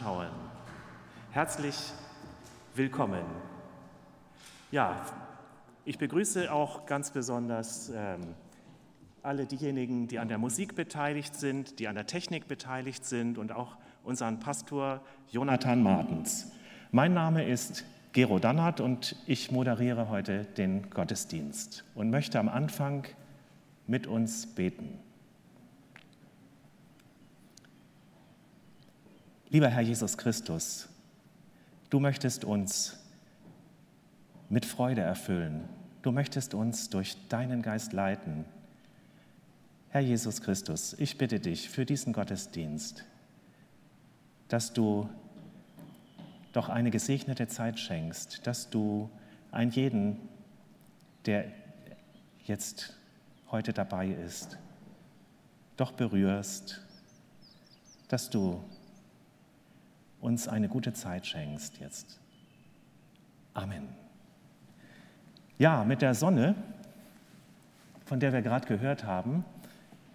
Anschauen. Herzlich willkommen. Ja, ich begrüße auch ganz besonders ähm, alle diejenigen, die an der Musik beteiligt sind, die an der Technik beteiligt sind und auch unseren Pastor Jonathan Martens. Mein Name ist Gero Dannert und ich moderiere heute den Gottesdienst und möchte am Anfang mit uns beten. Lieber Herr Jesus Christus, du möchtest uns mit Freude erfüllen. Du möchtest uns durch deinen Geist leiten. Herr Jesus Christus, ich bitte dich für diesen Gottesdienst, dass du doch eine gesegnete Zeit schenkst, dass du einen jeden, der jetzt heute dabei ist, doch berührst, dass du uns eine gute Zeit schenkst jetzt. Amen. Ja, mit der Sonne, von der wir gerade gehört haben,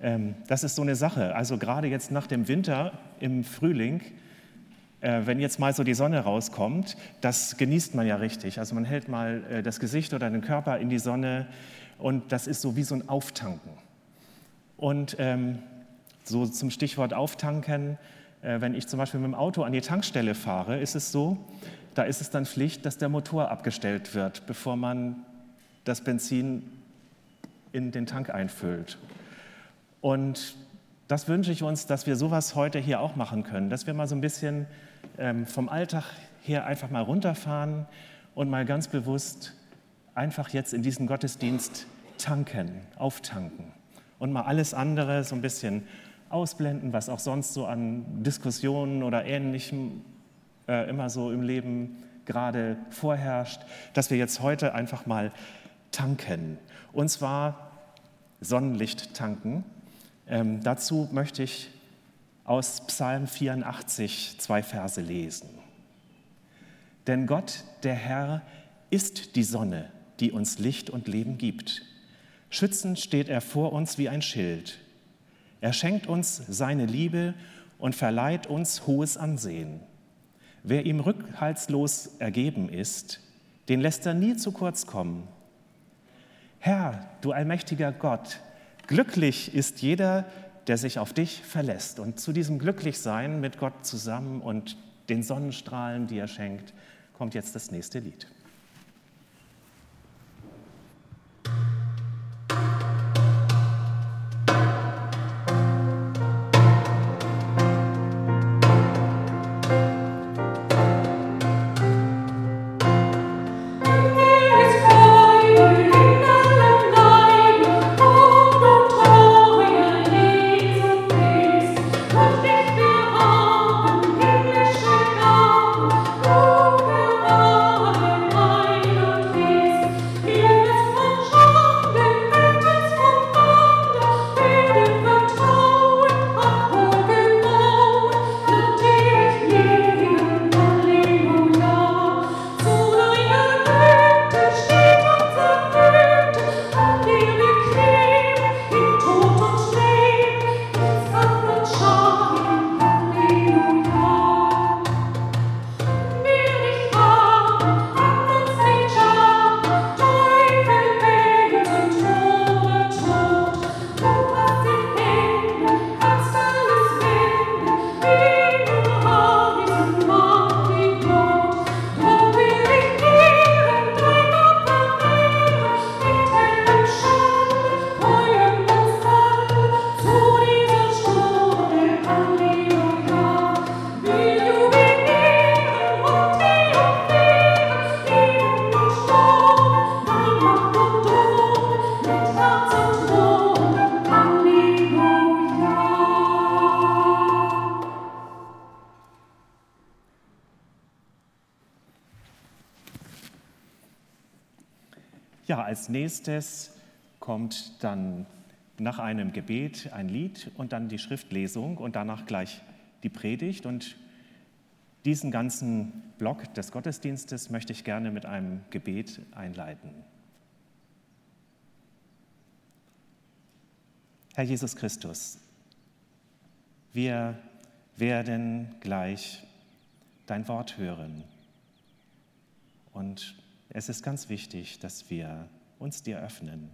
ähm, das ist so eine Sache. Also gerade jetzt nach dem Winter im Frühling, äh, wenn jetzt mal so die Sonne rauskommt, das genießt man ja richtig. Also man hält mal äh, das Gesicht oder den Körper in die Sonne und das ist so wie so ein Auftanken. Und ähm, so zum Stichwort Auftanken, wenn ich zum Beispiel mit dem Auto an die Tankstelle fahre, ist es so, da ist es dann Pflicht, dass der Motor abgestellt wird, bevor man das Benzin in den Tank einfüllt. Und das wünsche ich uns, dass wir sowas heute hier auch machen können, dass wir mal so ein bisschen ähm, vom Alltag her einfach mal runterfahren und mal ganz bewusst einfach jetzt in diesen Gottesdienst tanken, auftanken und mal alles andere so ein bisschen ausblenden, was auch sonst so an Diskussionen oder Ähnlichem äh, immer so im Leben gerade vorherrscht, dass wir jetzt heute einfach mal tanken. Und zwar Sonnenlicht tanken. Ähm, dazu möchte ich aus Psalm 84 zwei Verse lesen. Denn Gott, der Herr, ist die Sonne, die uns Licht und Leben gibt. Schützend steht er vor uns wie ein Schild. Er schenkt uns seine Liebe und verleiht uns hohes Ansehen. Wer ihm rückhaltslos ergeben ist, den lässt er nie zu kurz kommen. Herr, du allmächtiger Gott, Glücklich ist jeder, der sich auf dich verlässt. Und zu diesem Glücklichsein mit Gott zusammen und den Sonnenstrahlen, die er schenkt, kommt jetzt das nächste Lied. Als nächstes kommt dann nach einem Gebet ein Lied und dann die Schriftlesung und danach gleich die Predigt. Und diesen ganzen Block des Gottesdienstes möchte ich gerne mit einem Gebet einleiten. Herr Jesus Christus, wir werden gleich dein Wort hören. Und es ist ganz wichtig, dass wir uns dir öffnen,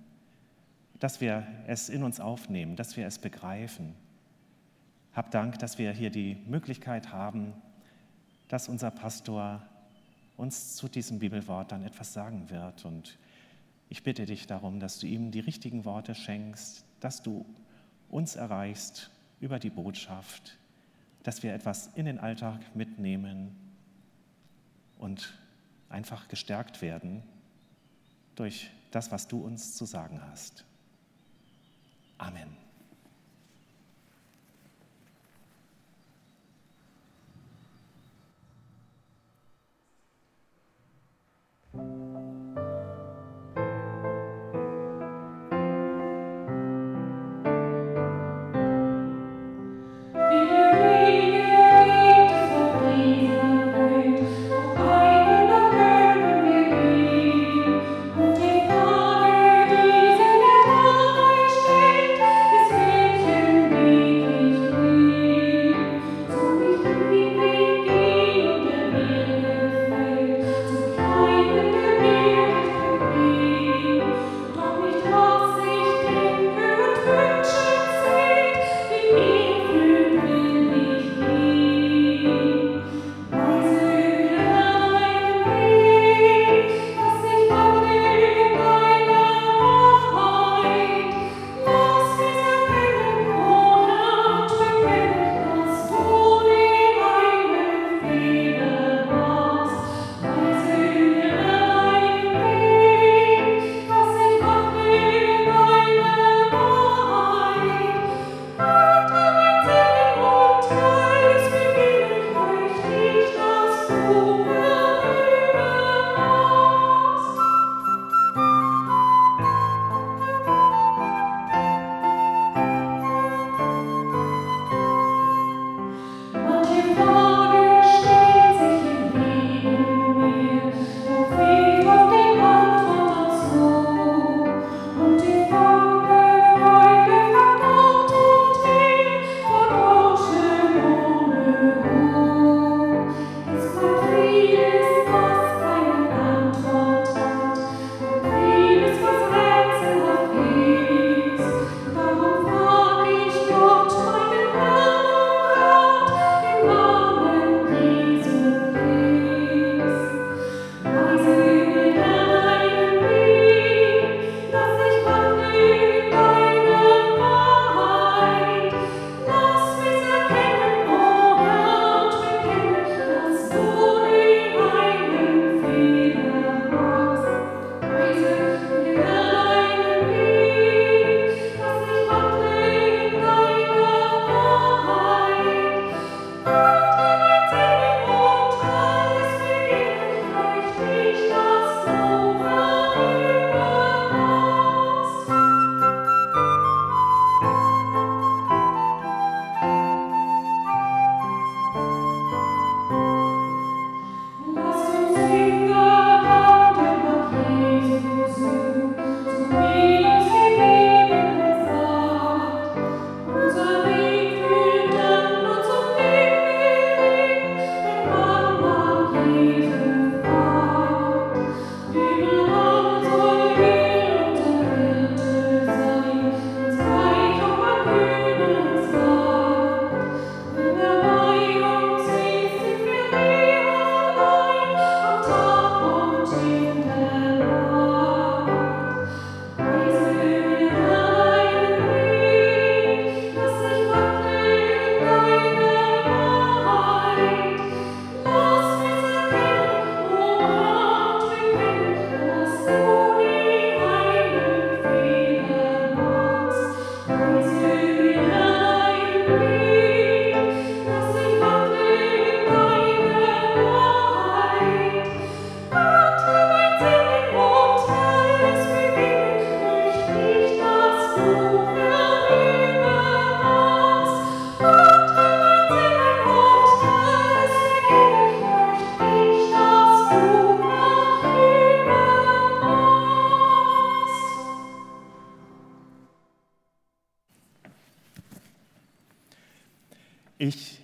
dass wir es in uns aufnehmen, dass wir es begreifen. Hab Dank, dass wir hier die Möglichkeit haben, dass unser Pastor uns zu diesem Bibelwort dann etwas sagen wird. Und ich bitte dich darum, dass du ihm die richtigen Worte schenkst, dass du uns erreichst über die Botschaft, dass wir etwas in den Alltag mitnehmen und einfach gestärkt werden durch das, was du uns zu sagen hast. Amen. Ist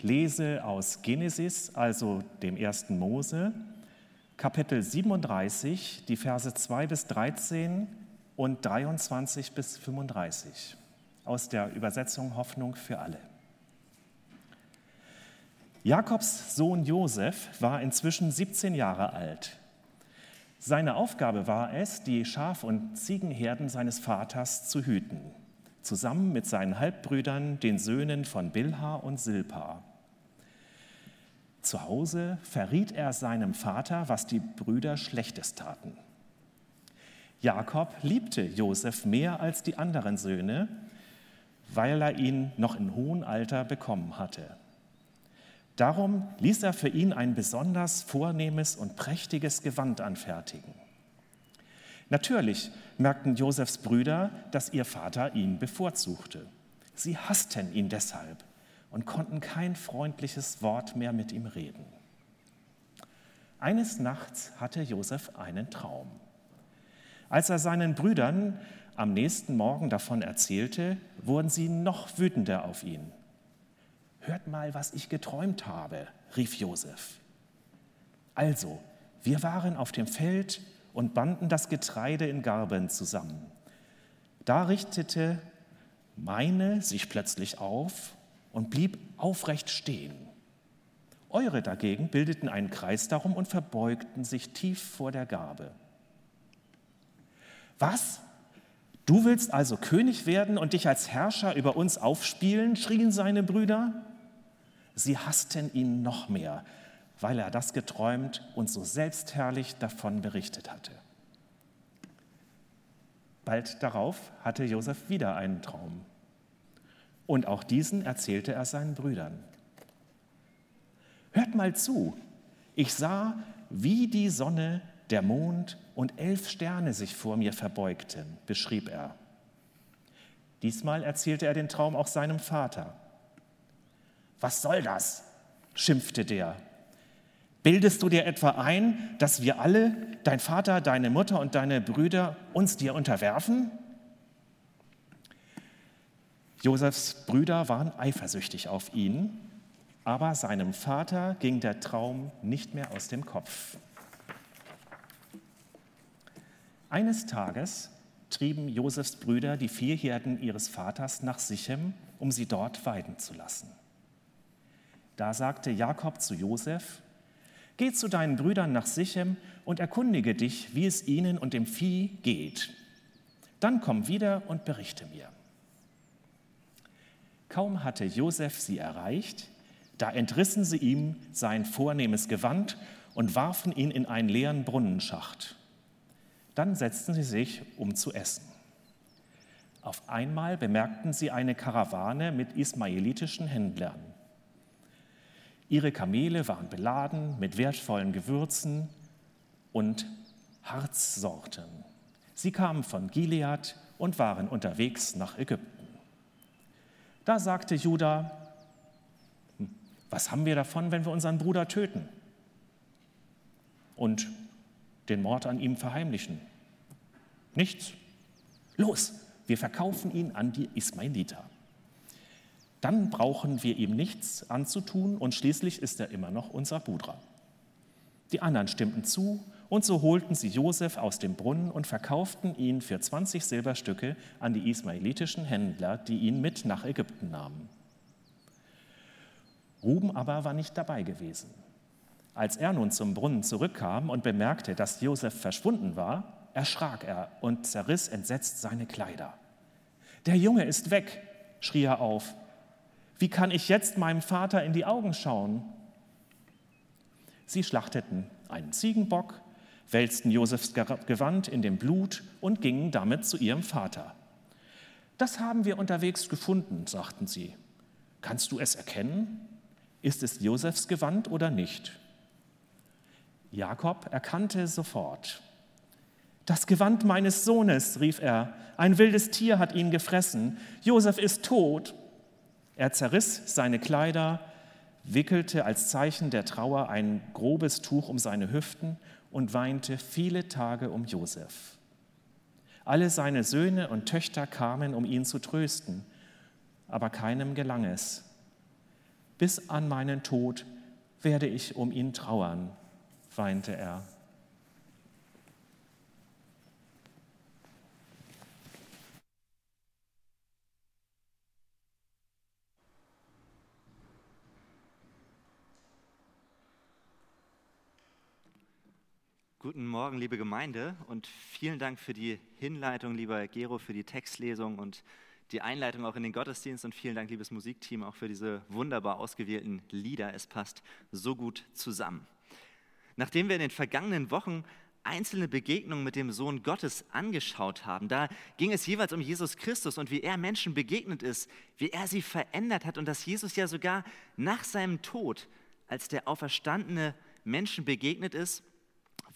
lese aus Genesis, also dem ersten Mose, Kapitel 37, die Verse 2 bis 13 und 23 bis 35 aus der Übersetzung Hoffnung für alle. Jakobs Sohn Josef war inzwischen 17 Jahre alt. Seine Aufgabe war es, die Schaf- und Ziegenherden seines Vaters zu hüten, zusammen mit seinen Halbbrüdern, den Söhnen von Bilha und Silpa. Zu Hause verriet er seinem Vater, was die Brüder Schlechtes taten. Jakob liebte Josef mehr als die anderen Söhne, weil er ihn noch in hohem Alter bekommen hatte. Darum ließ er für ihn ein besonders vornehmes und prächtiges Gewand anfertigen. Natürlich merkten Josefs Brüder, dass ihr Vater ihn bevorzugte. Sie hassten ihn deshalb und konnten kein freundliches Wort mehr mit ihm reden. Eines Nachts hatte Josef einen Traum. Als er seinen Brüdern am nächsten Morgen davon erzählte, wurden sie noch wütender auf ihn. Hört mal, was ich geträumt habe, rief Josef. Also, wir waren auf dem Feld und banden das Getreide in Garben zusammen. Da richtete meine sich plötzlich auf und blieb aufrecht stehen. Eure dagegen bildeten einen Kreis darum und verbeugten sich tief vor der Garbe. Was? Du willst also König werden und dich als Herrscher über uns aufspielen? schrien seine Brüder. Sie hassten ihn noch mehr, weil er das geträumt und so selbstherrlich davon berichtet hatte. Bald darauf hatte Josef wieder einen Traum. Und auch diesen erzählte er seinen Brüdern. Hört mal zu, ich sah, wie die Sonne der Mond und elf Sterne sich vor mir verbeugten, beschrieb er. Diesmal erzählte er den Traum auch seinem Vater. Was soll das? schimpfte der. Bildest du dir etwa ein, dass wir alle, dein Vater, deine Mutter und deine Brüder, uns dir unterwerfen? Josefs Brüder waren eifersüchtig auf ihn, aber seinem Vater ging der Traum nicht mehr aus dem Kopf. Eines Tages trieben Josefs Brüder die vier Herden ihres Vaters nach Sichem, um sie dort weiden zu lassen. Da sagte Jakob zu Josef: Geh zu deinen Brüdern nach Sichem und erkundige dich, wie es ihnen und dem Vieh geht. Dann komm wieder und berichte mir. Kaum hatte Josef sie erreicht, da entrissen sie ihm sein vornehmes Gewand und warfen ihn in einen leeren Brunnenschacht. Dann setzten sie sich, um zu essen. Auf einmal bemerkten sie eine Karawane mit ismaelitischen Händlern. Ihre Kamele waren beladen mit wertvollen Gewürzen und Harzsorten. Sie kamen von Gilead und waren unterwegs nach Ägypten. Da sagte Judah, hm, was haben wir davon, wenn wir unseren Bruder töten? Und den Mord an ihm verheimlichen? Nichts. Los, wir verkaufen ihn an die Ismailiter. Dann brauchen wir ihm nichts anzutun und schließlich ist er immer noch unser Bruder. Die anderen stimmten zu und so holten sie Josef aus dem Brunnen und verkauften ihn für 20 Silberstücke an die ismaelitischen Händler, die ihn mit nach Ägypten nahmen. Ruben aber war nicht dabei gewesen. Als er nun zum Brunnen zurückkam und bemerkte, dass Josef verschwunden war, erschrak er und zerriss entsetzt seine Kleider. Der Junge ist weg, schrie er auf. Wie kann ich jetzt meinem Vater in die Augen schauen? Sie schlachteten einen Ziegenbock, wälzten Josefs Gewand in dem Blut und gingen damit zu ihrem Vater. Das haben wir unterwegs gefunden, sagten sie. Kannst du es erkennen? Ist es Josefs Gewand oder nicht? Jakob erkannte sofort. Das Gewand meines Sohnes, rief er, ein wildes Tier hat ihn gefressen, Josef ist tot. Er zerriss seine Kleider, wickelte als Zeichen der Trauer ein grobes Tuch um seine Hüften und weinte viele Tage um Josef. Alle seine Söhne und Töchter kamen, um ihn zu trösten, aber keinem gelang es. Bis an meinen Tod werde ich um ihn trauern, weinte er. Guten Morgen, liebe Gemeinde, und vielen Dank für die Hinleitung, lieber Gero, für die Textlesung und die Einleitung auch in den Gottesdienst. Und vielen Dank, liebes Musikteam, auch für diese wunderbar ausgewählten Lieder. Es passt so gut zusammen. Nachdem wir in den vergangenen Wochen einzelne Begegnungen mit dem Sohn Gottes angeschaut haben. Da ging es jeweils um Jesus Christus und wie er Menschen begegnet ist, wie er sie verändert hat und dass Jesus ja sogar nach seinem Tod als der auferstandene Menschen begegnet ist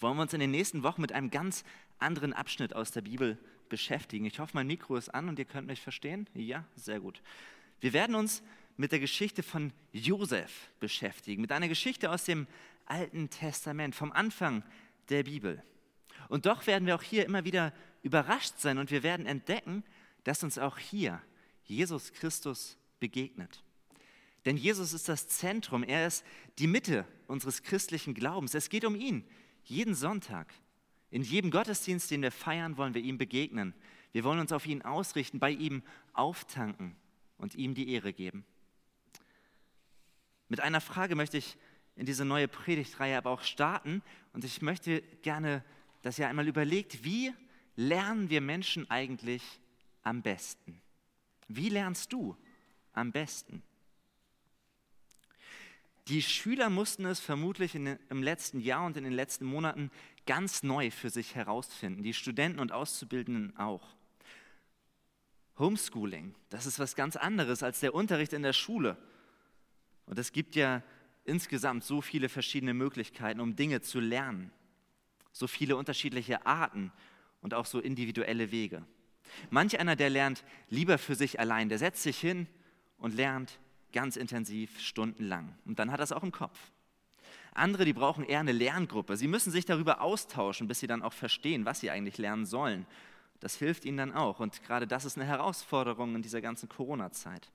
wollen wir uns in den nächsten Wochen mit einem ganz anderen Abschnitt aus der Bibel beschäftigen. Ich hoffe, mein Mikro ist an und ihr könnt mich verstehen. Ja, sehr gut. Wir werden uns mit der Geschichte von Josef beschäftigen, mit einer Geschichte aus dem Alten Testament, vom Anfang der Bibel. Und doch werden wir auch hier immer wieder überrascht sein und wir werden entdecken, dass uns auch hier Jesus Christus begegnet. Denn Jesus ist das Zentrum, er ist die Mitte unseres christlichen Glaubens. Es geht um ihn. Jeden Sonntag, in jedem Gottesdienst, den wir feiern, wollen wir ihm begegnen. Wir wollen uns auf ihn ausrichten, bei ihm auftanken und ihm die Ehre geben. Mit einer Frage möchte ich in diese neue Predigtreihe aber auch starten und ich möchte gerne, dass ihr einmal überlegt, wie lernen wir Menschen eigentlich am besten? Wie lernst du am besten? Die Schüler mussten es vermutlich in, im letzten Jahr und in den letzten Monaten ganz neu für sich herausfinden, die Studenten und Auszubildenden auch. Homeschooling, das ist was ganz anderes als der Unterricht in der Schule. Und es gibt ja insgesamt so viele verschiedene Möglichkeiten, um Dinge zu lernen. So viele unterschiedliche Arten und auch so individuelle Wege. Manch einer, der lernt lieber für sich allein, der setzt sich hin und lernt ganz intensiv, stundenlang. Und dann hat er es auch im Kopf. Andere, die brauchen eher eine Lerngruppe. Sie müssen sich darüber austauschen, bis sie dann auch verstehen, was sie eigentlich lernen sollen. Das hilft ihnen dann auch. Und gerade das ist eine Herausforderung in dieser ganzen Corona-Zeit.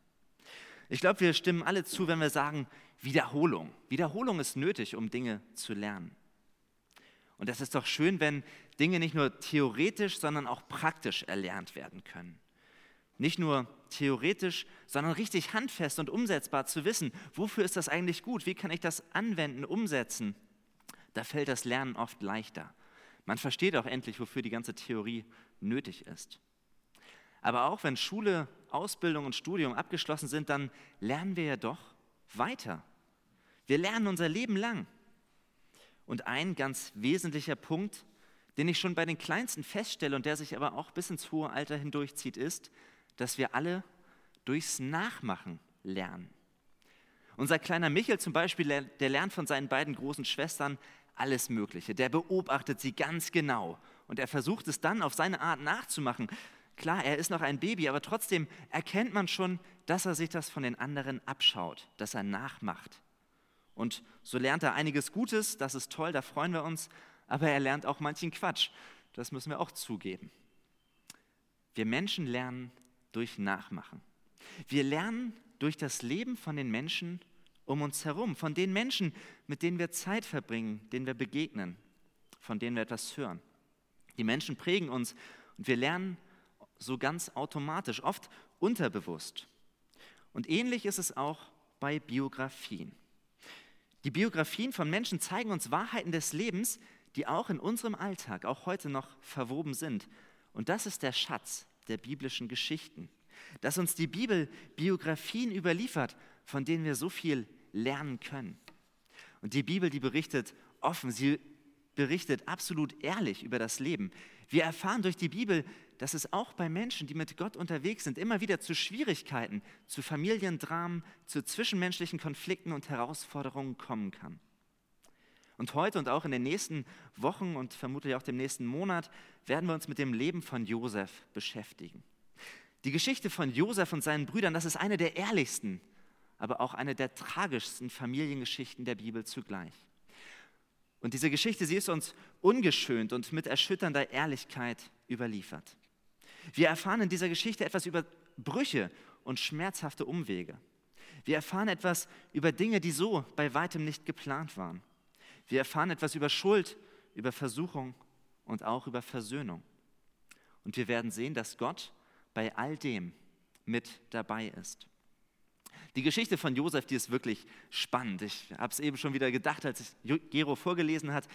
Ich glaube, wir stimmen alle zu, wenn wir sagen, Wiederholung. Wiederholung ist nötig, um Dinge zu lernen. Und es ist doch schön, wenn Dinge nicht nur theoretisch, sondern auch praktisch erlernt werden können. Nicht nur theoretisch, sondern richtig handfest und umsetzbar zu wissen, wofür ist das eigentlich gut, wie kann ich das anwenden, umsetzen. Da fällt das Lernen oft leichter. Man versteht auch endlich, wofür die ganze Theorie nötig ist. Aber auch wenn Schule, Ausbildung und Studium abgeschlossen sind, dann lernen wir ja doch weiter. Wir lernen unser Leben lang. Und ein ganz wesentlicher Punkt, den ich schon bei den Kleinsten feststelle und der sich aber auch bis ins hohe Alter hindurchzieht, ist, dass wir alle durchs Nachmachen lernen. Unser kleiner Michel zum Beispiel, der lernt von seinen beiden großen Schwestern alles Mögliche. Der beobachtet sie ganz genau und er versucht es dann auf seine Art nachzumachen. Klar, er ist noch ein Baby, aber trotzdem erkennt man schon, dass er sich das von den anderen abschaut, dass er nachmacht. Und so lernt er einiges Gutes, das ist toll, da freuen wir uns, aber er lernt auch manchen Quatsch, das müssen wir auch zugeben. Wir Menschen lernen durch Nachmachen. Wir lernen durch das Leben von den Menschen um uns herum, von den Menschen, mit denen wir Zeit verbringen, denen wir begegnen, von denen wir etwas hören. Die Menschen prägen uns und wir lernen so ganz automatisch, oft unterbewusst. Und ähnlich ist es auch bei Biografien. Die Biografien von Menschen zeigen uns Wahrheiten des Lebens, die auch in unserem Alltag, auch heute noch verwoben sind. Und das ist der Schatz, der biblischen Geschichten. Dass uns die Bibel Biografien überliefert, von denen wir so viel lernen können. Und die Bibel, die berichtet offen, sie berichtet absolut ehrlich über das Leben. Wir erfahren durch die Bibel, dass es auch bei Menschen, die mit Gott unterwegs sind, immer wieder zu Schwierigkeiten, zu Familiendramen, zu zwischenmenschlichen Konflikten und Herausforderungen kommen kann. Und heute und auch in den nächsten Wochen und vermutlich auch dem nächsten Monat werden wir uns mit dem Leben von Josef beschäftigen. Die Geschichte von Josef und seinen Brüdern, das ist eine der ehrlichsten, aber auch eine der tragischsten Familiengeschichten der Bibel zugleich. Und diese Geschichte, sie ist uns ungeschönt und mit erschütternder Ehrlichkeit überliefert. Wir erfahren in dieser Geschichte etwas über Brüche und schmerzhafte Umwege. Wir erfahren etwas über Dinge, die so bei weitem nicht geplant waren. Wir erfahren etwas über Schuld, über Versuchung und auch über Versöhnung. Und wir werden sehen, dass Gott bei all dem mit dabei ist. Die Geschichte von Josef, die ist wirklich spannend. Ich habe es eben schon wieder gedacht, als Gero vorgelesen hat.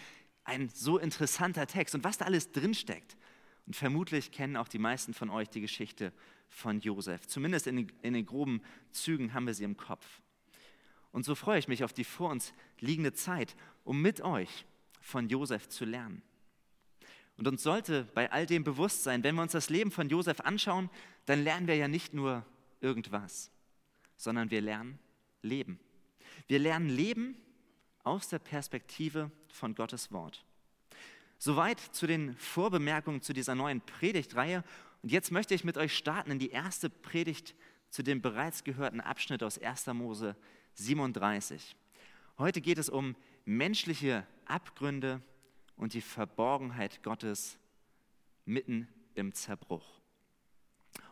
Ein so interessanter Text und was da alles drinsteckt. Und vermutlich kennen auch die meisten von euch die Geschichte von Josef. Zumindest in in den groben Zügen haben wir sie im Kopf. Und so freue ich mich auf die vor uns liegende Zeit, um mit euch von Josef zu lernen. Und uns sollte bei all dem bewusst sein, wenn wir uns das Leben von Josef anschauen, dann lernen wir ja nicht nur irgendwas, sondern wir lernen Leben. Wir lernen Leben aus der Perspektive von Gottes Wort. Soweit zu den Vorbemerkungen zu dieser neuen Predigtreihe. Und jetzt möchte ich mit euch starten in die erste Predigt zu dem bereits gehörten Abschnitt aus 1. Mose 37. Heute geht es um menschliche Abgründe und die Verborgenheit Gottes mitten im Zerbruch.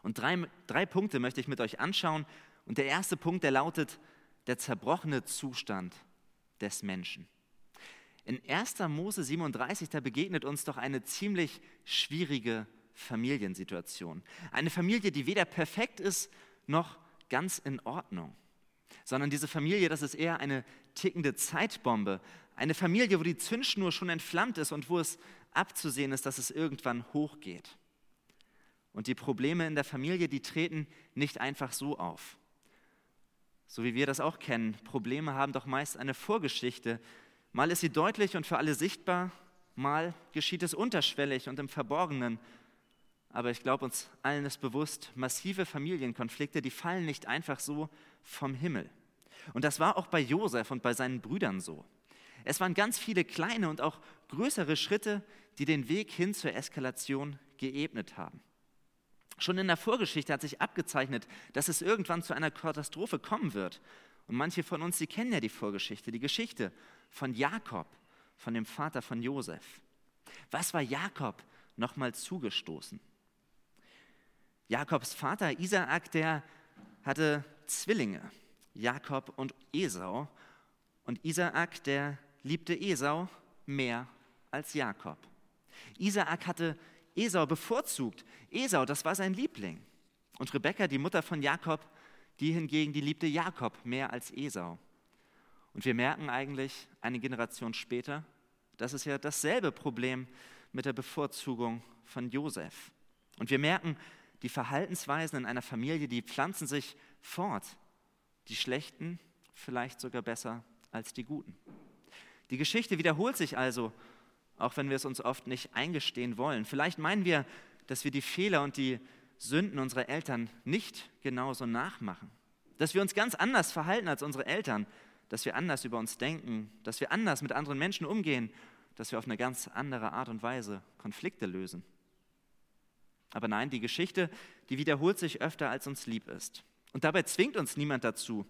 Und drei, drei Punkte möchte ich mit euch anschauen. Und der erste Punkt, der lautet der zerbrochene Zustand des Menschen. In 1. Mose 37, da begegnet uns doch eine ziemlich schwierige Familiensituation. Eine Familie, die weder perfekt ist noch ganz in Ordnung, sondern diese Familie, das ist eher eine tickende Zeitbombe. Eine Familie, wo die Zündschnur schon entflammt ist und wo es abzusehen ist, dass es irgendwann hochgeht. Und die Probleme in der Familie, die treten nicht einfach so auf. So wie wir das auch kennen. Probleme haben doch meist eine Vorgeschichte. Mal ist sie deutlich und für alle sichtbar, mal geschieht es unterschwellig und im Verborgenen aber ich glaube, uns allen ist bewusst, massive Familienkonflikte, die fallen nicht einfach so vom Himmel. Und das war auch bei Josef und bei seinen Brüdern so. Es waren ganz viele kleine und auch größere Schritte, die den Weg hin zur Eskalation geebnet haben. Schon in der Vorgeschichte hat sich abgezeichnet, dass es irgendwann zu einer Katastrophe kommen wird. Und manche von uns, sie kennen ja die Vorgeschichte, die Geschichte von Jakob, von dem Vater von Josef. Was war Jakob nochmal zugestoßen? Jakobs Vater Isaak, der hatte Zwillinge, Jakob und Esau. Und Isaak, der liebte Esau mehr als Jakob. Isaak hatte Esau bevorzugt. Esau, das war sein Liebling. Und Rebekka, die Mutter von Jakob, die hingegen, die liebte Jakob mehr als Esau. Und wir merken eigentlich eine Generation später, das ist ja dasselbe Problem mit der Bevorzugung von Josef. Und wir merken, die Verhaltensweisen in einer Familie, die pflanzen sich fort. Die schlechten vielleicht sogar besser als die guten. Die Geschichte wiederholt sich also, auch wenn wir es uns oft nicht eingestehen wollen. Vielleicht meinen wir, dass wir die Fehler und die Sünden unserer Eltern nicht genauso nachmachen. Dass wir uns ganz anders verhalten als unsere Eltern, dass wir anders über uns denken, dass wir anders mit anderen Menschen umgehen, dass wir auf eine ganz andere Art und Weise Konflikte lösen. Aber nein, die Geschichte, die wiederholt sich öfter, als uns lieb ist. Und dabei zwingt uns niemand dazu.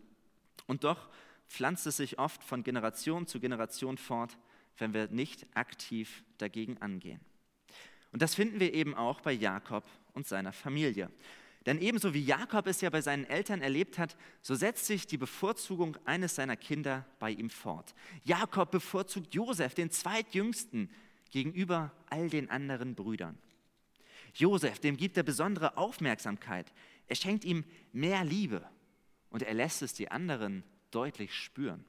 Und doch pflanzt es sich oft von Generation zu Generation fort, wenn wir nicht aktiv dagegen angehen. Und das finden wir eben auch bei Jakob und seiner Familie. Denn ebenso wie Jakob es ja bei seinen Eltern erlebt hat, so setzt sich die Bevorzugung eines seiner Kinder bei ihm fort. Jakob bevorzugt Josef, den zweitjüngsten, gegenüber all den anderen Brüdern. Josef, dem gibt er besondere Aufmerksamkeit. Er schenkt ihm mehr Liebe und er lässt es die anderen deutlich spüren.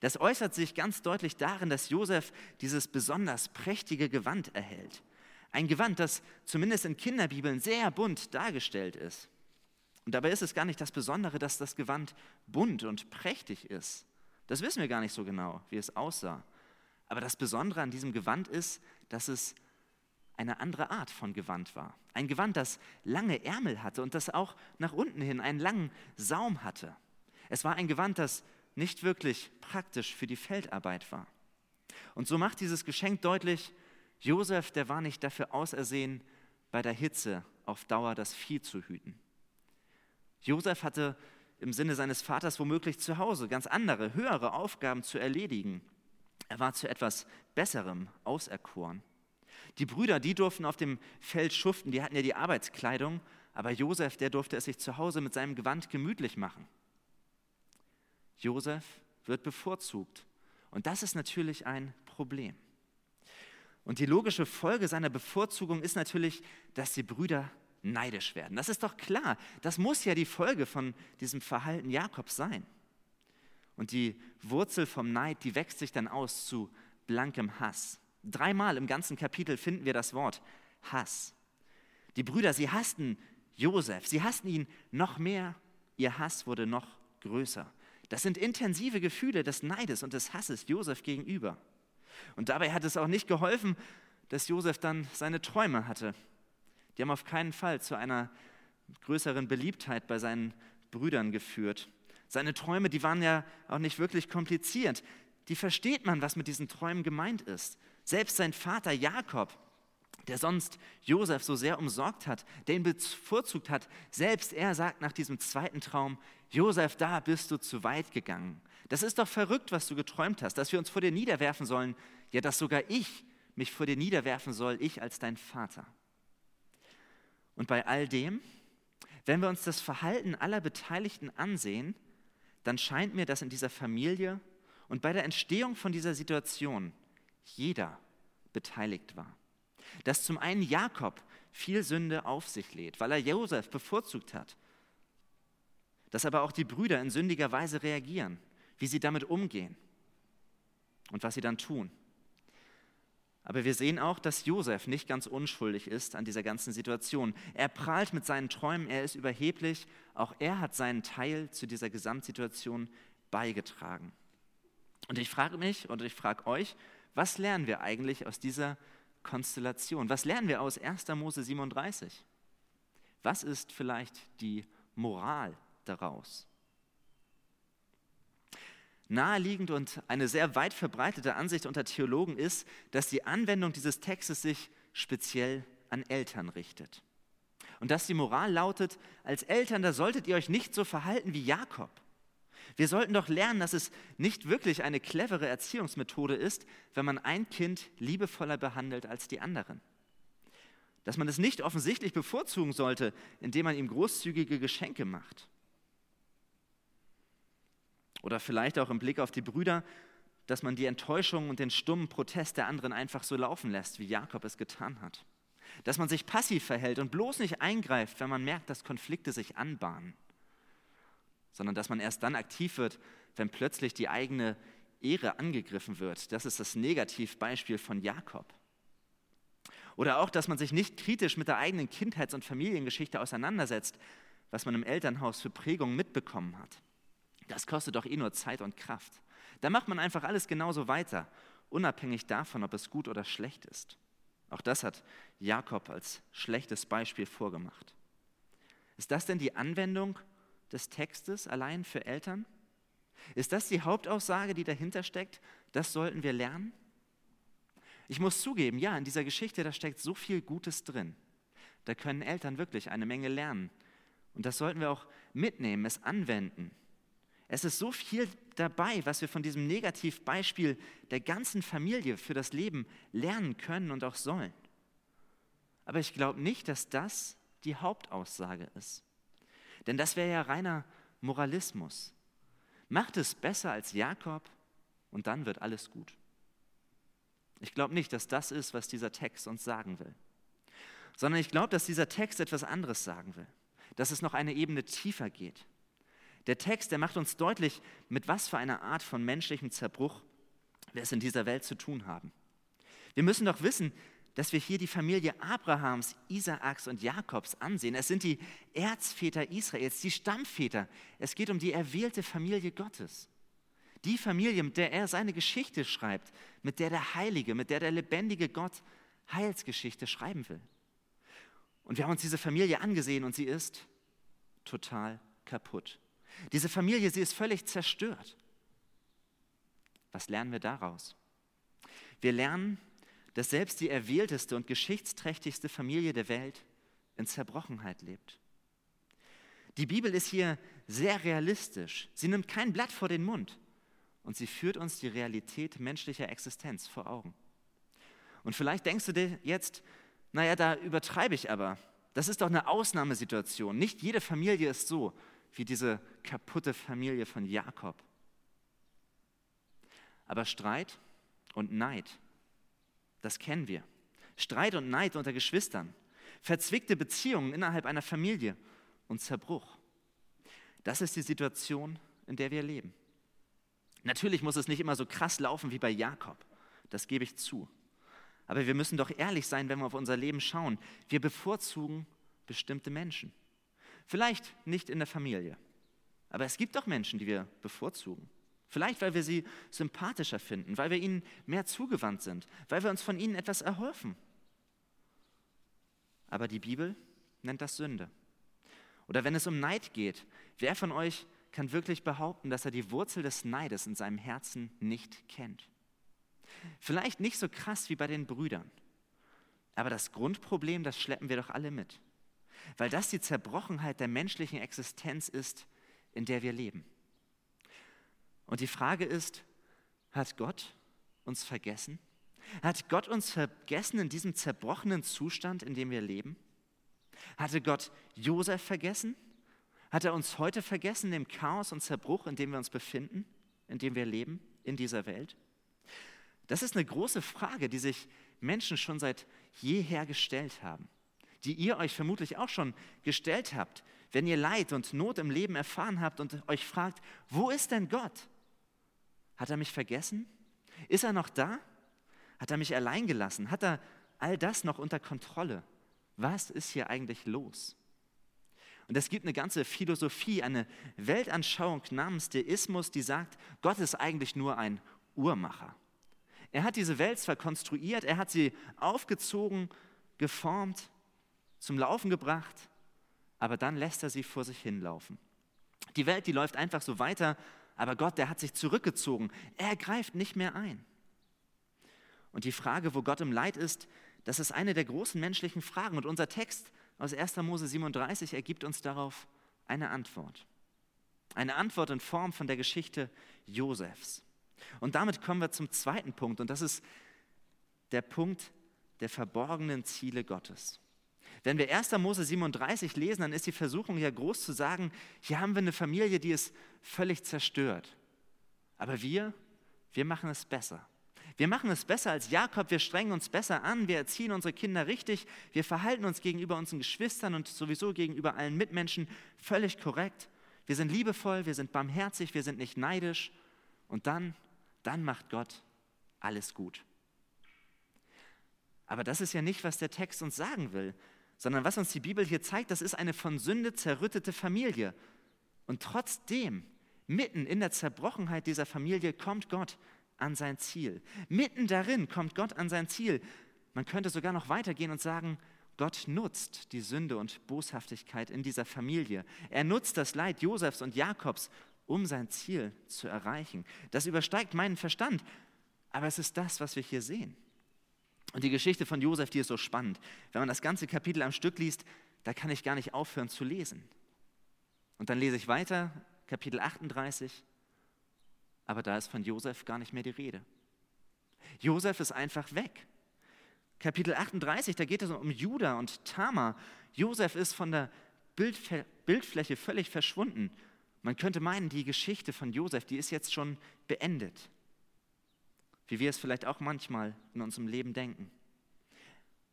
Das äußert sich ganz deutlich darin, dass Josef dieses besonders prächtige Gewand erhält. Ein Gewand, das zumindest in Kinderbibeln sehr bunt dargestellt ist. Und dabei ist es gar nicht das Besondere, dass das Gewand bunt und prächtig ist. Das wissen wir gar nicht so genau, wie es aussah. Aber das Besondere an diesem Gewand ist, dass es eine andere Art von Gewand war. Ein Gewand, das lange Ärmel hatte und das auch nach unten hin einen langen Saum hatte. Es war ein Gewand, das nicht wirklich praktisch für die Feldarbeit war. Und so macht dieses Geschenk deutlich, Josef, der war nicht dafür ausersehen, bei der Hitze auf Dauer das Vieh zu hüten. Josef hatte im Sinne seines Vaters womöglich zu Hause ganz andere, höhere Aufgaben zu erledigen. Er war zu etwas Besserem auserkoren. Die Brüder, die durften auf dem Feld schuften, die hatten ja die Arbeitskleidung, aber Josef, der durfte es sich zu Hause mit seinem Gewand gemütlich machen. Josef wird bevorzugt. Und das ist natürlich ein Problem. Und die logische Folge seiner Bevorzugung ist natürlich, dass die Brüder neidisch werden. Das ist doch klar. Das muss ja die Folge von diesem Verhalten Jakobs sein. Und die Wurzel vom Neid, die wächst sich dann aus zu blankem Hass. Dreimal im ganzen Kapitel finden wir das Wort Hass. Die Brüder, sie hassten Josef, sie hassten ihn noch mehr, ihr Hass wurde noch größer. Das sind intensive Gefühle des Neides und des Hasses Josef gegenüber. Und dabei hat es auch nicht geholfen, dass Josef dann seine Träume hatte. Die haben auf keinen Fall zu einer größeren Beliebtheit bei seinen Brüdern geführt. Seine Träume, die waren ja auch nicht wirklich kompliziert. Die versteht man, was mit diesen Träumen gemeint ist. Selbst sein Vater Jakob, der sonst Josef so sehr umsorgt hat, der ihn bevorzugt hat, selbst er sagt nach diesem zweiten Traum, Josef, da bist du zu weit gegangen. Das ist doch verrückt, was du geträumt hast, dass wir uns vor dir niederwerfen sollen. Ja, dass sogar ich mich vor dir niederwerfen soll, ich als dein Vater. Und bei all dem, wenn wir uns das Verhalten aller Beteiligten ansehen, dann scheint mir, dass in dieser Familie und bei der Entstehung von dieser Situation jeder beteiligt war. Dass zum einen Jakob viel Sünde auf sich lädt, weil er Josef bevorzugt hat. Dass aber auch die Brüder in sündiger Weise reagieren, wie sie damit umgehen und was sie dann tun. Aber wir sehen auch, dass Josef nicht ganz unschuldig ist an dieser ganzen Situation. Er prahlt mit seinen Träumen, er ist überheblich, auch er hat seinen Teil zu dieser Gesamtsituation beigetragen. Und ich frage mich und ich frage euch, was lernen wir eigentlich aus dieser Konstellation? Was lernen wir aus 1. Mose 37? Was ist vielleicht die Moral daraus? Naheliegend und eine sehr weit verbreitete Ansicht unter Theologen ist, dass die Anwendung dieses Textes sich speziell an Eltern richtet. Und dass die Moral lautet, als Eltern, da solltet ihr euch nicht so verhalten wie Jakob. Wir sollten doch lernen, dass es nicht wirklich eine clevere Erziehungsmethode ist, wenn man ein Kind liebevoller behandelt als die anderen. Dass man es nicht offensichtlich bevorzugen sollte, indem man ihm großzügige Geschenke macht. Oder vielleicht auch im Blick auf die Brüder, dass man die Enttäuschung und den stummen Protest der anderen einfach so laufen lässt, wie Jakob es getan hat. Dass man sich passiv verhält und bloß nicht eingreift, wenn man merkt, dass Konflikte sich anbahnen. Sondern dass man erst dann aktiv wird, wenn plötzlich die eigene Ehre angegriffen wird. Das ist das Negativbeispiel von Jakob. Oder auch, dass man sich nicht kritisch mit der eigenen Kindheits- und Familiengeschichte auseinandersetzt, was man im Elternhaus für Prägungen mitbekommen hat. Das kostet doch eh nur Zeit und Kraft. Da macht man einfach alles genauso weiter, unabhängig davon, ob es gut oder schlecht ist. Auch das hat Jakob als schlechtes Beispiel vorgemacht. Ist das denn die Anwendung des Textes allein für Eltern? Ist das die Hauptaussage, die dahinter steckt? Das sollten wir lernen? Ich muss zugeben, ja, in dieser Geschichte, da steckt so viel Gutes drin. Da können Eltern wirklich eine Menge lernen. Und das sollten wir auch mitnehmen, es anwenden. Es ist so viel dabei, was wir von diesem Negativbeispiel der ganzen Familie für das Leben lernen können und auch sollen. Aber ich glaube nicht, dass das die Hauptaussage ist. Denn das wäre ja reiner Moralismus. Macht es besser als Jakob und dann wird alles gut. Ich glaube nicht, dass das ist, was dieser Text uns sagen will, sondern ich glaube, dass dieser Text etwas anderes sagen will, dass es noch eine Ebene tiefer geht der Text, der macht uns deutlich, mit was für einer Art von menschlichem Zerbruch wir es in dieser Welt zu tun haben. Wir müssen doch wissen, dass wir hier die Familie Abrahams, Isaaks und Jakobs ansehen. Es sind die Erzväter Israels, die Stammväter. Es geht um die erwählte Familie Gottes. Die Familie, mit der er seine Geschichte schreibt, mit der der Heilige, mit der der lebendige Gott Heilsgeschichte schreiben will. Und wir haben uns diese Familie angesehen und sie ist total kaputt. Diese Familie, sie ist völlig zerstört. Was lernen wir daraus? Wir lernen, dass selbst die erwählteste und geschichtsträchtigste Familie der Welt in Zerbrochenheit lebt. Die Bibel ist hier sehr realistisch. Sie nimmt kein Blatt vor den Mund und sie führt uns die Realität menschlicher Existenz vor Augen. Und vielleicht denkst du dir jetzt, naja, da übertreibe ich aber. Das ist doch eine Ausnahmesituation. Nicht jede Familie ist so wie diese kaputte Familie von Jakob. Aber Streit und Neid, das kennen wir. Streit und Neid unter Geschwistern, verzwickte Beziehungen innerhalb einer Familie und Zerbruch. Das ist die Situation, in der wir leben. Natürlich muss es nicht immer so krass laufen wie bei Jakob, das gebe ich zu. Aber wir müssen doch ehrlich sein, wenn wir auf unser Leben schauen. Wir bevorzugen bestimmte Menschen. Vielleicht nicht in der Familie, aber es gibt doch Menschen, die wir bevorzugen. Vielleicht, weil wir sie sympathischer finden, weil wir ihnen mehr zugewandt sind, weil wir uns von ihnen etwas erhoffen. Aber die Bibel nennt das Sünde. Oder wenn es um Neid geht, wer von euch kann wirklich behaupten, dass er die Wurzel des Neides in seinem Herzen nicht kennt? Vielleicht nicht so krass wie bei den Brüdern, aber das Grundproblem, das schleppen wir doch alle mit, weil das die Zerbrochenheit der menschlichen Existenz ist, in der wir leben. Und die Frage ist, hat Gott uns vergessen? Hat Gott uns vergessen in diesem zerbrochenen Zustand, in dem wir leben? Hatte Gott Josef vergessen? Hat er uns heute vergessen im Chaos und Zerbruch, in dem wir uns befinden, in dem wir leben, in dieser Welt? Das ist eine große Frage, die sich Menschen schon seit jeher gestellt haben, die ihr euch vermutlich auch schon gestellt habt, wenn ihr Leid und Not im Leben erfahren habt und euch fragt, wo ist denn Gott? Hat er mich vergessen? Ist er noch da? Hat er mich allein gelassen? Hat er all das noch unter Kontrolle? Was ist hier eigentlich los? Und es gibt eine ganze Philosophie, eine Weltanschauung namens Deismus, die sagt, Gott ist eigentlich nur ein Uhrmacher. Er hat diese Welt zwar konstruiert, er hat sie aufgezogen, geformt, zum Laufen gebracht, aber dann lässt er sie vor sich hinlaufen. Die Welt, die läuft einfach so weiter, aber Gott, der hat sich zurückgezogen. Er greift nicht mehr ein. Und die Frage, wo Gott im Leid ist, das ist eine der großen menschlichen Fragen. Und unser Text aus 1. Mose 37 ergibt uns darauf eine Antwort. Eine Antwort in Form von der Geschichte Josefs. Und damit kommen wir zum zweiten Punkt. Und das ist der Punkt der verborgenen Ziele Gottes. Wenn wir 1. Mose 37 lesen, dann ist die Versuchung ja groß zu sagen, hier haben wir eine Familie, die ist völlig zerstört. Aber wir, wir machen es besser. Wir machen es besser als Jakob, wir strengen uns besser an, wir erziehen unsere Kinder richtig, wir verhalten uns gegenüber unseren Geschwistern und sowieso gegenüber allen Mitmenschen völlig korrekt. Wir sind liebevoll, wir sind barmherzig, wir sind nicht neidisch. Und dann, dann macht Gott alles gut. Aber das ist ja nicht, was der Text uns sagen will sondern was uns die Bibel hier zeigt, das ist eine von Sünde zerrüttete Familie. Und trotzdem, mitten in der Zerbrochenheit dieser Familie, kommt Gott an sein Ziel. Mitten darin kommt Gott an sein Ziel. Man könnte sogar noch weitergehen und sagen, Gott nutzt die Sünde und Boshaftigkeit in dieser Familie. Er nutzt das Leid Josefs und Jakobs, um sein Ziel zu erreichen. Das übersteigt meinen Verstand, aber es ist das, was wir hier sehen. Und die Geschichte von Josef, die ist so spannend. Wenn man das ganze Kapitel am Stück liest, da kann ich gar nicht aufhören zu lesen. Und dann lese ich weiter, Kapitel 38, aber da ist von Josef gar nicht mehr die Rede. Josef ist einfach weg. Kapitel 38, da geht es um Judah und Tamar. Josef ist von der Bildfläche völlig verschwunden. Man könnte meinen, die Geschichte von Josef, die ist jetzt schon beendet wie wir es vielleicht auch manchmal in unserem Leben denken.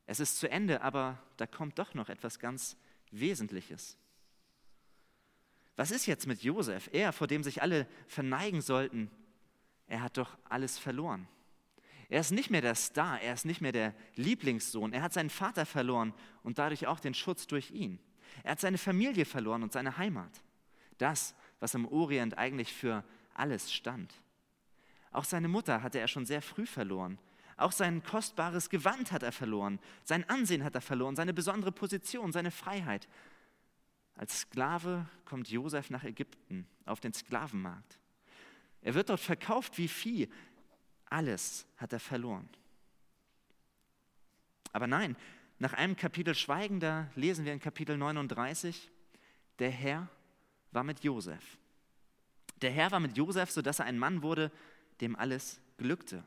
Es ist zu Ende, aber da kommt doch noch etwas ganz Wesentliches. Was ist jetzt mit Josef? Er, vor dem sich alle verneigen sollten, er hat doch alles verloren. Er ist nicht mehr der Star, er ist nicht mehr der Lieblingssohn. Er hat seinen Vater verloren und dadurch auch den Schutz durch ihn. Er hat seine Familie verloren und seine Heimat. Das, was im Orient eigentlich für alles stand. Auch seine Mutter hatte er schon sehr früh verloren. Auch sein kostbares Gewand hat er verloren. Sein Ansehen hat er verloren, seine besondere Position, seine Freiheit. Als Sklave kommt Josef nach Ägypten auf den Sklavenmarkt. Er wird dort verkauft wie Vieh. Alles hat er verloren. Aber nein, nach einem Kapitel schweigender lesen wir in Kapitel 39, der Herr war mit Josef. Der Herr war mit Josef, sodass er ein Mann wurde, dem alles glückte.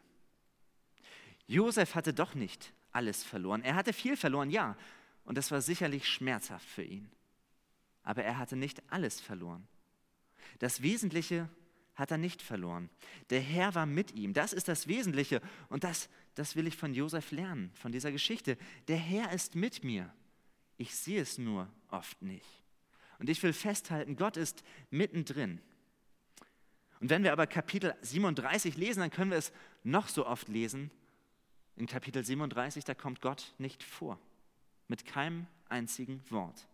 Josef hatte doch nicht alles verloren. Er hatte viel verloren, ja, und das war sicherlich schmerzhaft für ihn. Aber er hatte nicht alles verloren. Das Wesentliche hat er nicht verloren. Der Herr war mit ihm. Das ist das Wesentliche. Und das, das will ich von Josef lernen, von dieser Geschichte. Der Herr ist mit mir. Ich sehe es nur oft nicht. Und ich will festhalten, Gott ist mittendrin. Und wenn wir aber Kapitel 37 lesen, dann können wir es noch so oft lesen. In Kapitel 37, da kommt Gott nicht vor. Mit keinem einzigen Wort.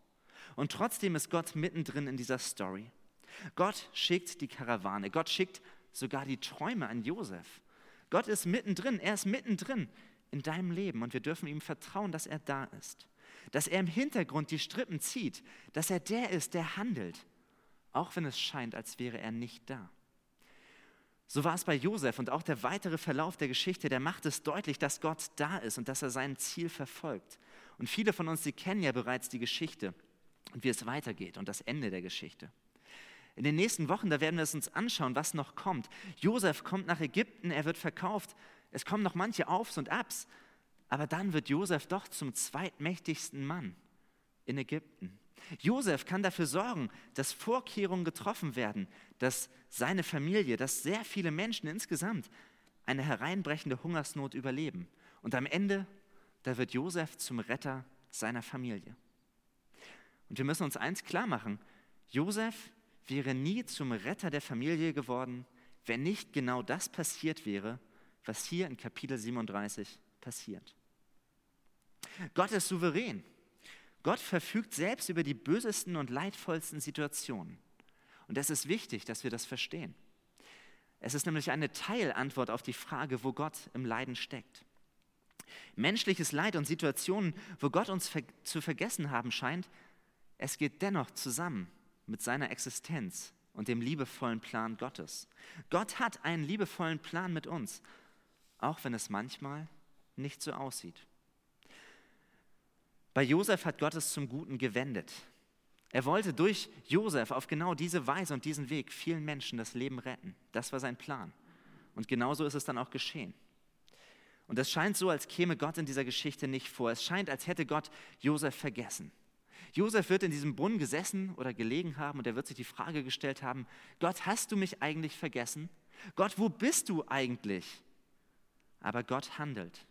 Und trotzdem ist Gott mittendrin in dieser Story. Gott schickt die Karawane. Gott schickt sogar die Träume an Josef. Gott ist mittendrin. Er ist mittendrin in deinem Leben. Und wir dürfen ihm vertrauen, dass er da ist. Dass er im Hintergrund die Strippen zieht. Dass er der ist, der handelt. Auch wenn es scheint, als wäre er nicht da. So war es bei Josef und auch der weitere Verlauf der Geschichte, der macht es deutlich, dass Gott da ist und dass er sein Ziel verfolgt. Und viele von uns, die kennen ja bereits die Geschichte und wie es weitergeht und das Ende der Geschichte. In den nächsten Wochen, da werden wir es uns anschauen, was noch kommt. Josef kommt nach Ägypten, er wird verkauft. Es kommen noch manche Aufs und Abs. Aber dann wird Josef doch zum zweitmächtigsten Mann in Ägypten. Josef kann dafür sorgen, dass Vorkehrungen getroffen werden, dass seine Familie, dass sehr viele Menschen insgesamt eine hereinbrechende Hungersnot überleben. Und am Ende, da wird Josef zum Retter seiner Familie. Und wir müssen uns eins klar machen, Josef wäre nie zum Retter der Familie geworden, wenn nicht genau das passiert wäre, was hier in Kapitel 37 passiert. Gott ist souverän. Gott verfügt selbst über die bösesten und leidvollsten Situationen. Und es ist wichtig, dass wir das verstehen. Es ist nämlich eine Teilantwort auf die Frage, wo Gott im Leiden steckt. Menschliches Leid und Situationen, wo Gott uns zu vergessen haben scheint, es geht dennoch zusammen mit seiner Existenz und dem liebevollen Plan Gottes. Gott hat einen liebevollen Plan mit uns, auch wenn es manchmal nicht so aussieht. Bei Josef hat Gott es zum Guten gewendet. Er wollte durch Josef auf genau diese Weise und diesen Weg vielen Menschen das Leben retten. Das war sein Plan. Und genauso ist es dann auch geschehen. Und es scheint so, als käme Gott in dieser Geschichte nicht vor. Es scheint, als hätte Gott Josef vergessen. Josef wird in diesem Brunnen gesessen oder gelegen haben und er wird sich die Frage gestellt haben, Gott, hast du mich eigentlich vergessen? Gott, wo bist du eigentlich? Aber Gott handelt.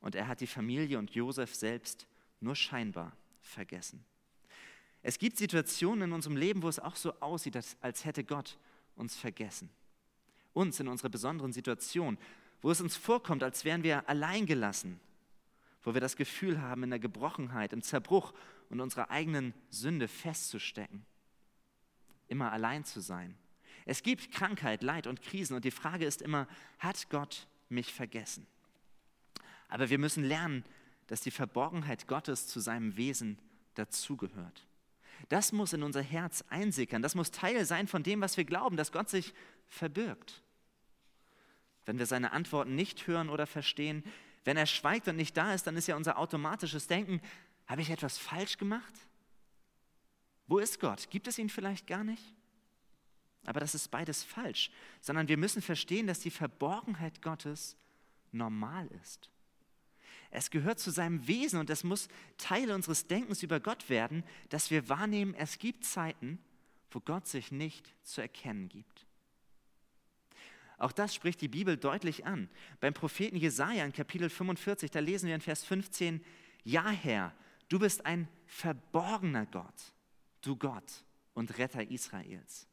Und er hat die Familie und Josef selbst nur scheinbar vergessen. Es gibt Situationen in unserem Leben, wo es auch so aussieht, als hätte Gott uns vergessen. Uns in unserer besonderen Situation, wo es uns vorkommt, als wären wir alleingelassen, wo wir das Gefühl haben, in der Gebrochenheit, im Zerbruch und unserer eigenen Sünde festzustecken, immer allein zu sein. Es gibt Krankheit, Leid und Krisen und die Frage ist immer, hat Gott mich vergessen? Aber wir müssen lernen, dass die Verborgenheit Gottes zu seinem Wesen dazugehört. Das muss in unser Herz einsickern, das muss Teil sein von dem, was wir glauben, dass Gott sich verbirgt. Wenn wir seine Antworten nicht hören oder verstehen, wenn er schweigt und nicht da ist, dann ist ja unser automatisches Denken, habe ich etwas falsch gemacht? Wo ist Gott? Gibt es ihn vielleicht gar nicht? Aber das ist beides falsch, sondern wir müssen verstehen, dass die Verborgenheit Gottes normal ist. Es gehört zu seinem Wesen und es muss Teil unseres Denkens über Gott werden, dass wir wahrnehmen, es gibt Zeiten, wo Gott sich nicht zu erkennen gibt. Auch das spricht die Bibel deutlich an. Beim Propheten Jesaja in Kapitel 45, da lesen wir in Vers 15: Ja, Herr, du bist ein verborgener Gott, du Gott und Retter Israels.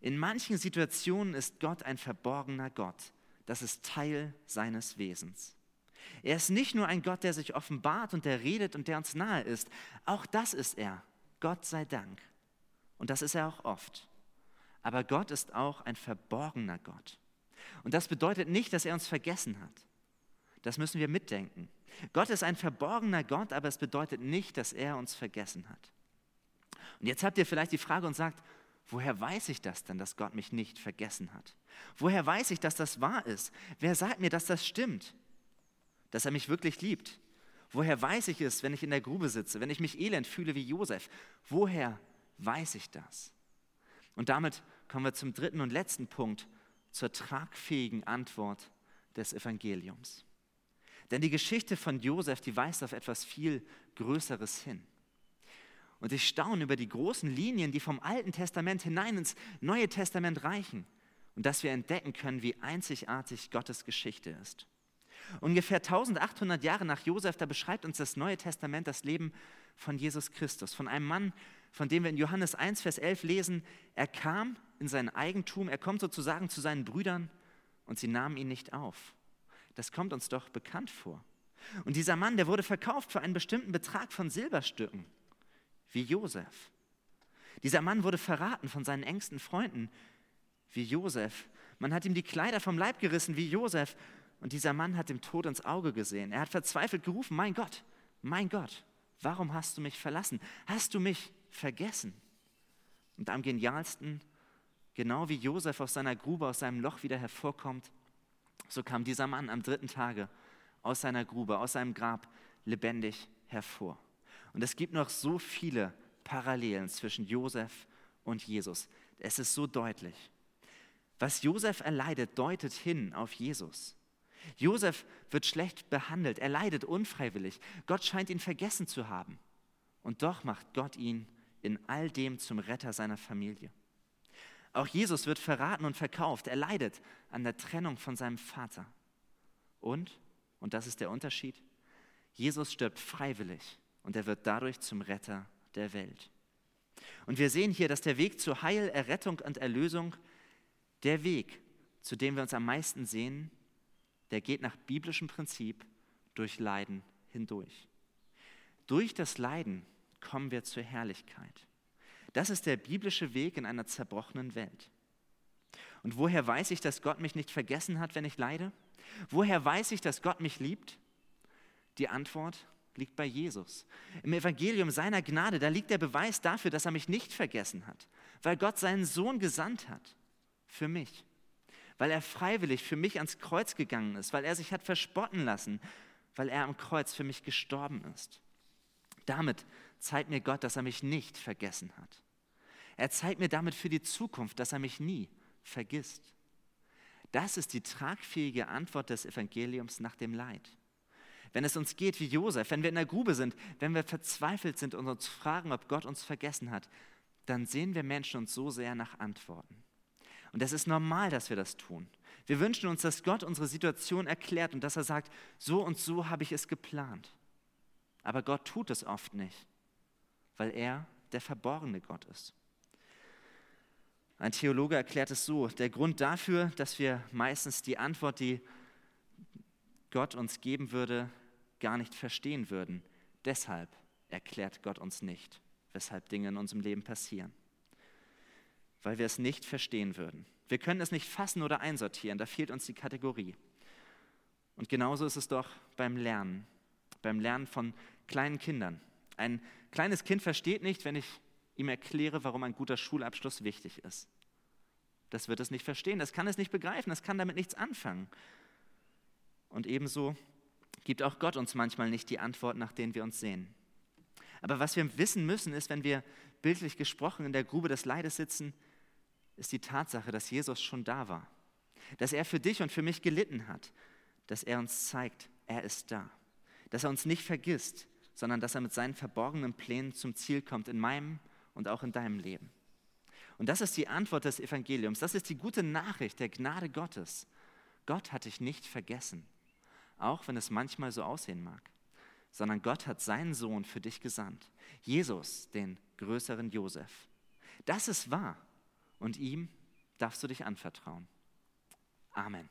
In manchen Situationen ist Gott ein verborgener Gott. Das ist Teil seines Wesens. Er ist nicht nur ein Gott, der sich offenbart und der redet und der uns nahe ist. Auch das ist er. Gott sei Dank. Und das ist er auch oft. Aber Gott ist auch ein verborgener Gott. Und das bedeutet nicht, dass er uns vergessen hat. Das müssen wir mitdenken. Gott ist ein verborgener Gott, aber es bedeutet nicht, dass er uns vergessen hat. Und jetzt habt ihr vielleicht die Frage und sagt, woher weiß ich das denn, dass Gott mich nicht vergessen hat? Woher weiß ich, dass das wahr ist? Wer sagt mir, dass das stimmt? Dass er mich wirklich liebt? Woher weiß ich es, wenn ich in der Grube sitze, wenn ich mich elend fühle wie Josef? Woher weiß ich das? Und damit kommen wir zum dritten und letzten Punkt, zur tragfähigen Antwort des Evangeliums. Denn die Geschichte von Josef, die weist auf etwas viel Größeres hin. Und ich staune über die großen Linien, die vom Alten Testament hinein ins Neue Testament reichen. Und dass wir entdecken können, wie einzigartig Gottes Geschichte ist. Ungefähr 1800 Jahre nach Josef, da beschreibt uns das Neue Testament das Leben von Jesus Christus, von einem Mann, von dem wir in Johannes 1, Vers 11 lesen, er kam in sein Eigentum, er kommt sozusagen zu seinen Brüdern und sie nahmen ihn nicht auf. Das kommt uns doch bekannt vor. Und dieser Mann, der wurde verkauft für einen bestimmten Betrag von Silberstücken, wie Josef. Dieser Mann wurde verraten von seinen engsten Freunden, wie Josef. Man hat ihm die Kleider vom Leib gerissen, wie Josef. Und dieser Mann hat dem Tod ins Auge gesehen. Er hat verzweifelt gerufen, mein Gott, mein Gott, warum hast du mich verlassen? Hast du mich vergessen? Und am genialsten, genau wie Josef aus seiner Grube, aus seinem Loch wieder hervorkommt, so kam dieser Mann am dritten Tage aus seiner Grube, aus seinem Grab lebendig hervor. Und es gibt noch so viele Parallelen zwischen Josef und Jesus. Es ist so deutlich. Was Josef erleidet, deutet hin auf Jesus. Josef wird schlecht behandelt, er leidet unfreiwillig. Gott scheint ihn vergessen zu haben. Und doch macht Gott ihn in all dem zum Retter seiner Familie. Auch Jesus wird verraten und verkauft. Er leidet an der Trennung von seinem Vater. Und, und das ist der Unterschied, Jesus stirbt freiwillig und er wird dadurch zum Retter der Welt. Und wir sehen hier, dass der Weg zu Heil, Errettung und Erlösung, der Weg, zu dem wir uns am meisten sehen, der geht nach biblischem Prinzip durch Leiden hindurch. Durch das Leiden kommen wir zur Herrlichkeit. Das ist der biblische Weg in einer zerbrochenen Welt. Und woher weiß ich, dass Gott mich nicht vergessen hat, wenn ich leide? Woher weiß ich, dass Gott mich liebt? Die Antwort liegt bei Jesus. Im Evangelium seiner Gnade, da liegt der Beweis dafür, dass er mich nicht vergessen hat, weil Gott seinen Sohn gesandt hat für mich weil er freiwillig für mich ans Kreuz gegangen ist, weil er sich hat verspotten lassen, weil er am Kreuz für mich gestorben ist. Damit zeigt mir Gott, dass er mich nicht vergessen hat. Er zeigt mir damit für die Zukunft, dass er mich nie vergisst. Das ist die tragfähige Antwort des Evangeliums nach dem Leid. Wenn es uns geht wie Josef, wenn wir in der Grube sind, wenn wir verzweifelt sind und uns fragen, ob Gott uns vergessen hat, dann sehen wir Menschen uns so sehr nach Antworten. Und das ist normal, dass wir das tun. Wir wünschen uns, dass Gott unsere Situation erklärt und dass er sagt, so und so habe ich es geplant. Aber Gott tut es oft nicht, weil er der verborgene Gott ist. Ein Theologe erklärt es so, der Grund dafür, dass wir meistens die Antwort, die Gott uns geben würde, gar nicht verstehen würden. Deshalb erklärt Gott uns nicht, weshalb Dinge in unserem Leben passieren weil wir es nicht verstehen würden. Wir können es nicht fassen oder einsortieren, da fehlt uns die Kategorie. Und genauso ist es doch beim Lernen, beim Lernen von kleinen Kindern. Ein kleines Kind versteht nicht, wenn ich ihm erkläre, warum ein guter Schulabschluss wichtig ist. Das wird es nicht verstehen, das kann es nicht begreifen, das kann damit nichts anfangen. Und ebenso gibt auch Gott uns manchmal nicht die Antwort, nach denen wir uns sehen. Aber was wir wissen müssen, ist, wenn wir bildlich gesprochen in der Grube des Leides sitzen, ist die Tatsache, dass Jesus schon da war, dass er für dich und für mich gelitten hat, dass er uns zeigt, er ist da, dass er uns nicht vergisst, sondern dass er mit seinen verborgenen Plänen zum Ziel kommt in meinem und auch in deinem Leben. Und das ist die Antwort des Evangeliums, das ist die gute Nachricht der Gnade Gottes. Gott hat dich nicht vergessen, auch wenn es manchmal so aussehen mag, sondern Gott hat seinen Sohn für dich gesandt, Jesus, den größeren Josef. Das ist wahr und ihm darfst du dich anvertrauen. Amen.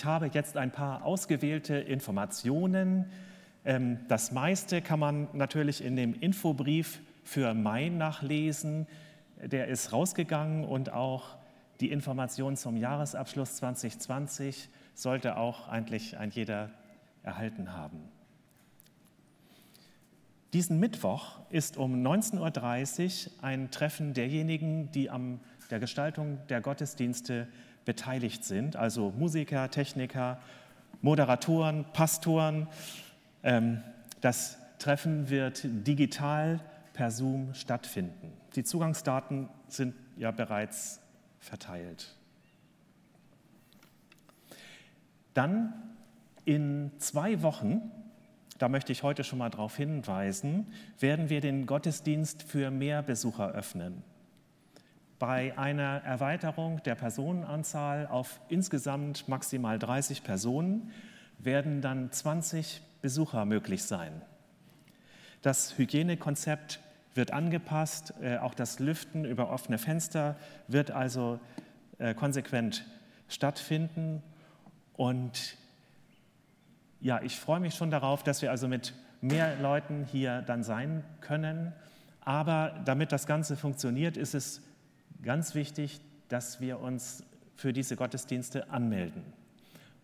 Ich habe jetzt ein paar ausgewählte Informationen. Ähm, das meiste kann man natürlich in dem Infobrief für Mai nachlesen. Der ist rausgegangen und auch die Information zum Jahresabschluss 2020 sollte auch eigentlich ein jeder erhalten haben. Diesen Mittwoch ist um 19.30 Uhr ein Treffen derjenigen, die an der Gestaltung der Gottesdienste beteiligt sind, also Musiker, Techniker, Moderatoren, Pastoren. Ähm, das Treffen wird digital per Zoom stattfinden. Die Zugangsdaten sind ja bereits verteilt. Dann in zwei Wochen, da möchte ich heute schon mal darauf hinweisen, werden wir den Gottesdienst für mehr Besucher öffnen. Bei einer Erweiterung der Personenanzahl auf insgesamt maximal 30 Personen werden dann 20 Besucher möglich sein. Das Hygienekonzept wird angepasst, äh, auch das Lüften über offene Fenster wird also äh, konsequent stattfinden. Und ja, ich freue mich schon darauf, dass wir also mit mehr Leuten hier dann sein können. Aber damit das Ganze funktioniert, ist es ganz wichtig, dass wir uns für diese Gottesdienste anmelden.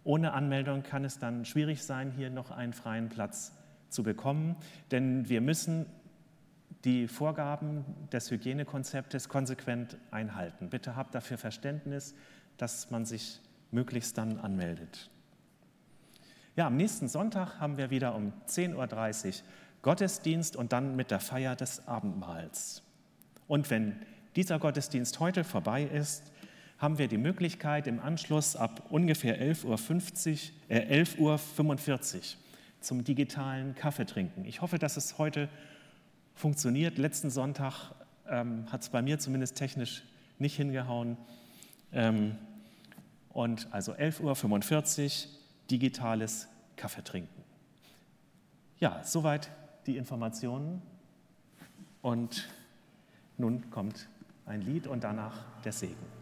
Ohne Anmeldung kann es dann schwierig sein, hier noch einen freien Platz zu bekommen, denn wir müssen die Vorgaben des Hygienekonzeptes konsequent einhalten. Bitte habt dafür Verständnis, dass man sich möglichst dann anmeldet. Ja, am nächsten Sonntag haben wir wieder um 10.30 Uhr Gottesdienst und dann mit der Feier des Abendmahls. Und wenn dieser Gottesdienst heute vorbei ist, haben wir die Möglichkeit, im Anschluss ab ungefähr 11.50 Uhr, äh, 11.45 Uhr zum digitalen Kaffeetrinken. Ich hoffe, dass es heute funktioniert. Letzten Sonntag ähm, hat es bei mir zumindest technisch nicht hingehauen. Ähm, und also 11.45 Uhr digitales Kaffeetrinken. Ja, soweit die Informationen. Und nun kommt ein Lied und danach der Segen.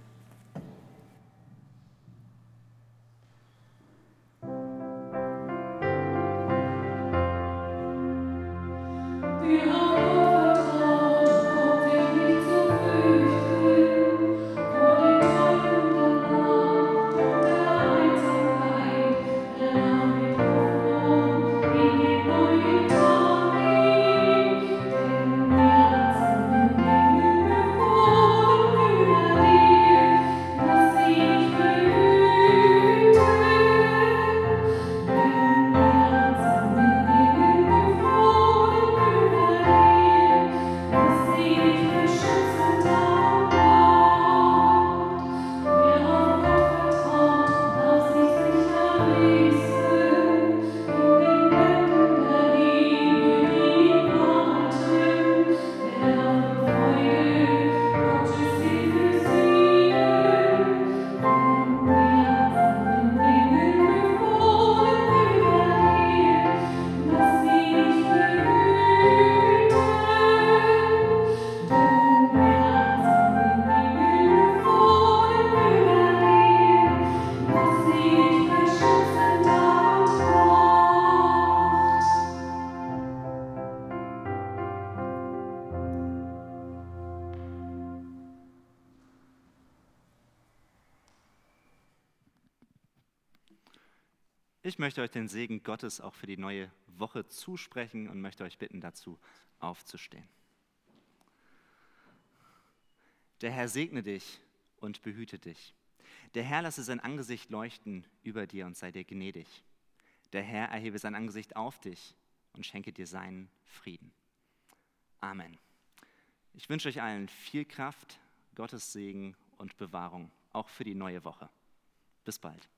Möchte euch den Segen Gottes auch für die neue Woche zusprechen und möchte euch bitten, dazu aufzustehen. Der Herr segne dich und behüte dich. Der Herr lasse sein Angesicht leuchten über dir und sei dir gnädig. Der Herr erhebe sein Angesicht auf dich und schenke dir seinen Frieden. Amen. Ich wünsche euch allen viel Kraft, Gottes Segen und Bewahrung, auch für die neue Woche. Bis bald.